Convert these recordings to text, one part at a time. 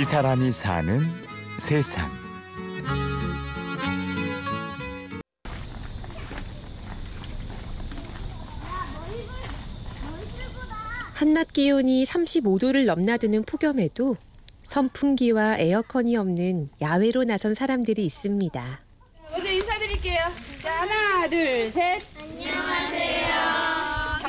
이 사람이 사는 세상. 한낮 기온이 35도를 넘나드는 폭염에도 선풍기와 에어컨이 없는 야외로 나선 사람들이 있습니다. 먼저 인사드릴게요. 자, 하나, 둘, 셋. 안녕하세요.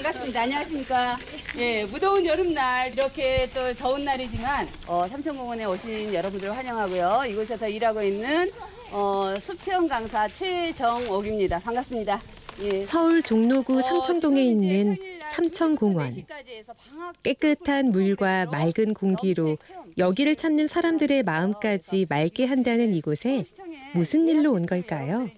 반갑습니다. 안녕하십니까. 예, 무더운 여름날, 이렇게 또 더운 날이지만, 어, 삼천공원에 오신 여러분들을 환영하고요. 이곳에서 일하고 있는, 어, 숲체험 강사 최정옥입니다. 반갑습니다. 예. 서울 종로구 어, 삼청동에 있는 삼청공원. 4시까지 해서 방학 깨끗한 물과 맑은 공기로 여기를 찾는 사람들의 마음까지 맑게 한다는 이곳에 무슨 일로 온 걸까요?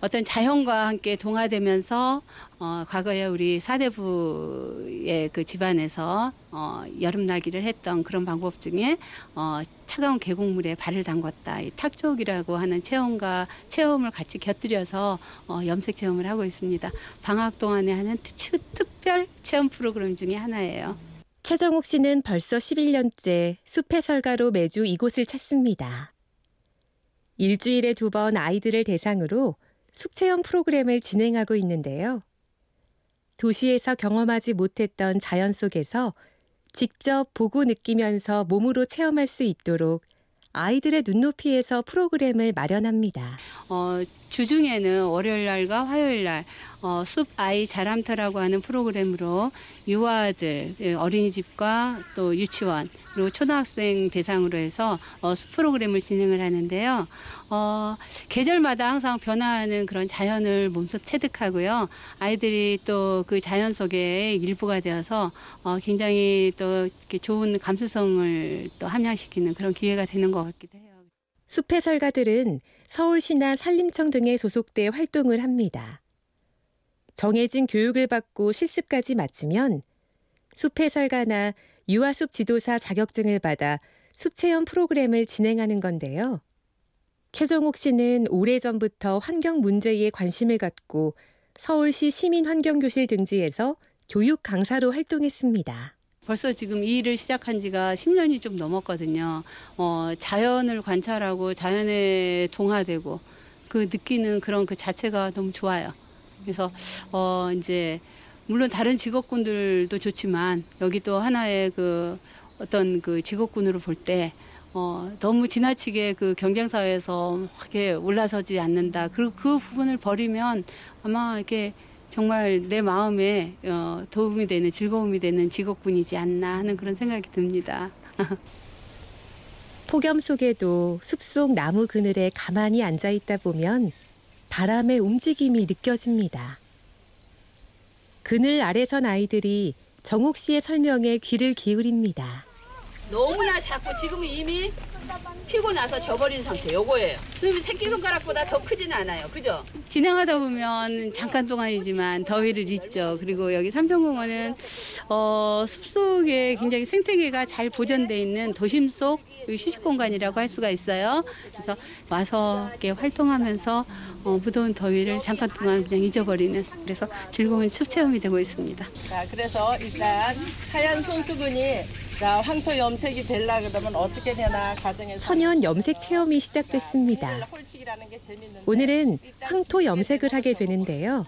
어떤 자연과 함께 동화되면서 어, 과거에 우리 사대부의 그 집안에서 어, 여름나기를 했던 그런 방법 중에 어, 차가운 계곡물에 발을 담궜다. 이 탁족이라고 하는 체험과 체험을 같이 곁들여서 어, 염색 체험을 하고 있습니다. 방학 동안에 하는 특, 특별 체험 프로그램 중에 하나예요. 최정욱 씨는 벌써 11년째 숲의 설가로 매주 이곳을 찾습니다. 일주일에 두 번 아이들을 대상으로 숲 체험 프로그램을 진행하고 있는데요. 도시에서 경험하지 못했던 자연 속에서 직접 보고 느끼면서 몸으로 체험할 수 있도록 아이들의 눈높이에서 프로그램을 마련합니다. 어, 주중에는 월요일 날과 화요일 날 어, 숲 아이 자람터라고 하는 프로그램으로 유아들, 예, 어린이집과 또 유치원 그리고 초등학생 대상으로 해서 어, 숲 프로그램을 진행을 하는데요. 어, 계절마다 항상 변화하는 그런 자연을 몸소 체득하고요. 아이들이 또 그 자연 속의 일부가 되어서 어, 굉장히 또 이렇게 좋은 감수성을 또 함양시키는 그런 기회가 되는 것 같기도 해요. 숲의 설가들은 서울시나 산림청 등에 소속돼 활동을 합니다. 정해진 교육을 받고 실습까지 마치면 숲의 설가나 유아숲 지도사 자격증을 받아 숲 체험 프로그램을 진행하는 건데요. 최정옥 씨는 오래전부터 환경 문제에 관심을 갖고 서울시 시민환경교실 등지에서 교육 강사로 활동했습니다. 벌써 지금 이 일을 시작한 지가 10년이 좀 넘었거든요. 어, 자연을 관찰하고 자연에 동화되고 그 느끼는 그런 그 자체가 너무 좋아요. 그래서 어, 이제 물론 다른 직업군들도 좋지만 여기 또 하나의 그 어떤 그 직업군으로 볼때 어, 너무 지나치게 그 경쟁 사회에서 하게 올라서지 않는다. 그, 그 부분을 버리면 아마 이렇게 정말 내 마음에 어, 도움이 되는 즐거움이 되는 직업군이지 않나 하는 그런 생각이 듭니다. 폭염 속에도 숲속 나무 그늘에 가만히 앉아 있다 보면 바람의 움직임이 느껴집니다. 그늘 아래 선 아이들이 정옥 씨의 설명에 귀를 기울입니다. 너무나 작고 지금은 이미 피고 나서 져버린 상태 요거예요. 선생님 새끼손가락보다 더 크지는 않아요. 그죠? 진행하다 보면 잠깐 동안이지만 더위를 잊죠. 그리고 여기 삼천공원은 어, 숲속에 굉장히 생태계가 잘 보존돼 있는 도심 속 휴식 공간이라고 할 수가 있어요. 그래서 와서 이렇게 활동하면서 어, 무더운 더위를 잠깐 동안 그냥 잊어버리는 그래서 즐거운 숲 체험이 되고 있습니다. 자, 그래서 일단 하얀 손수건이 자, 황토 염색이 되려 그러면 어떻게 되나 가정에서 천연 염색 체험이 시작됐습니다. 재밌는데 오늘은 황토 염색을 하게 되는데요.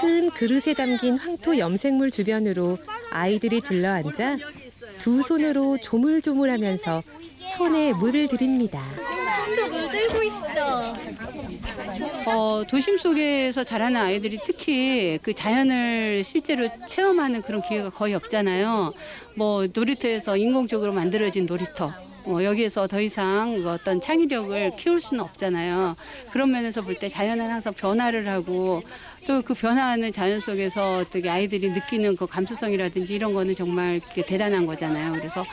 큰 그릇에 담긴 황토 염색물 주변으로 아이들이 둘러앉아 두 손으로 조물조물하면서 손에 물을 들입니다. 손도 물 들고 있어. 어, 도심 속에서 자라는 아이들이 특히 그 자연을 실제로 체험하는 그런 기회가 거의 없잖아요. 뭐 놀이터에서 인공적으로 만들어진 놀이터. 어, 여기에서 더 이상 그 어떤 창의력을 키울 수는 없잖아요. 그런 면에서 볼 때 자연은 항상 변화를 하고 또 그 변화하는 자연 속에서 어떻게 아이들이 느끼는 그 감수성이라든지 이런 거는 정말 대단한 거잖아요. 그래서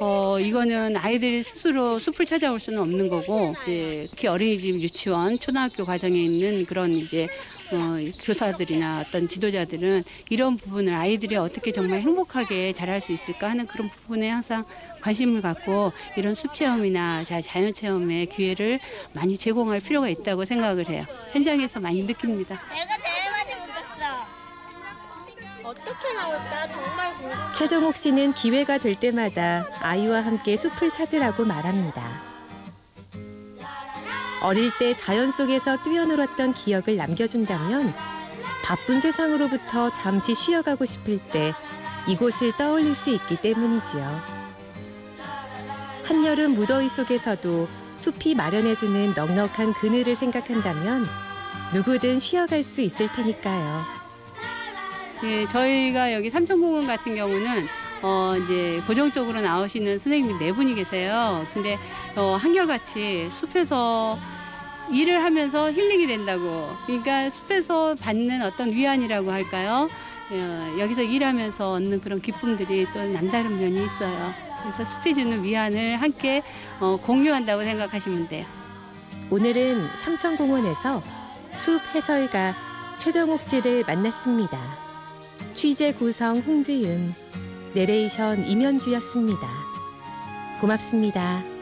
어, 이거는 아이들이 스스로 숲을 찾아올 수는 없는 거고 이제 특히 어린이집, 유치원, 초등학교 과정에 있는 그런 이제 어, 교사들이나 어떤 지도자들은 이런 부분을 아이들이 어떻게 정말 행복하게 자랄 수 있을까 하는 그런 부분에 항상 관심을 갖고 이런 숲 체험이나 자- 자연 체험의 기회를 많이 제공할 필요가 있다고 생각을 해요. 현장에서 많이 느낍니다. 어떻게 나올까 정말 궁금해. 최정옥 씨는 기회가 될 때마다 아이와 함께 숲을 찾으라고 말합니다. 어릴 때 자연 속에서 뛰어놀았던 기억을 남겨준다면 바쁜 세상으로부터 잠시 쉬어가고 싶을 때 이곳을 떠올릴 수 있기 때문이지요. 한여름 무더위 속에서도 숲이 마련해주는 넉넉한 그늘을 생각한다면 누구든 쉬어갈 수 있을 테니까요. 예, 저희가 여기 삼천공원 같은 경우는 어 이제 고정적으로 나오시는 선생님이 네 분이 계세요. 근데 어 한결같이 숲에서 일을 하면서 힐링이 된다고. 그러니까 숲에서 받는 어떤 위안이라고 할까요? 어, 여기서 일하면서 얻는 그런 기쁨들이 또 남다른 면이 있어요. 그래서 숲이 주는 위안을 함께 어, 공유한다고 생각하시면 돼요. 오늘은 삼천공원에서 숲 해설가 최정옥 씨를 만났습니다. 취재 구성 홍지은, 내레이션 임현주였습니다. 고맙습니다.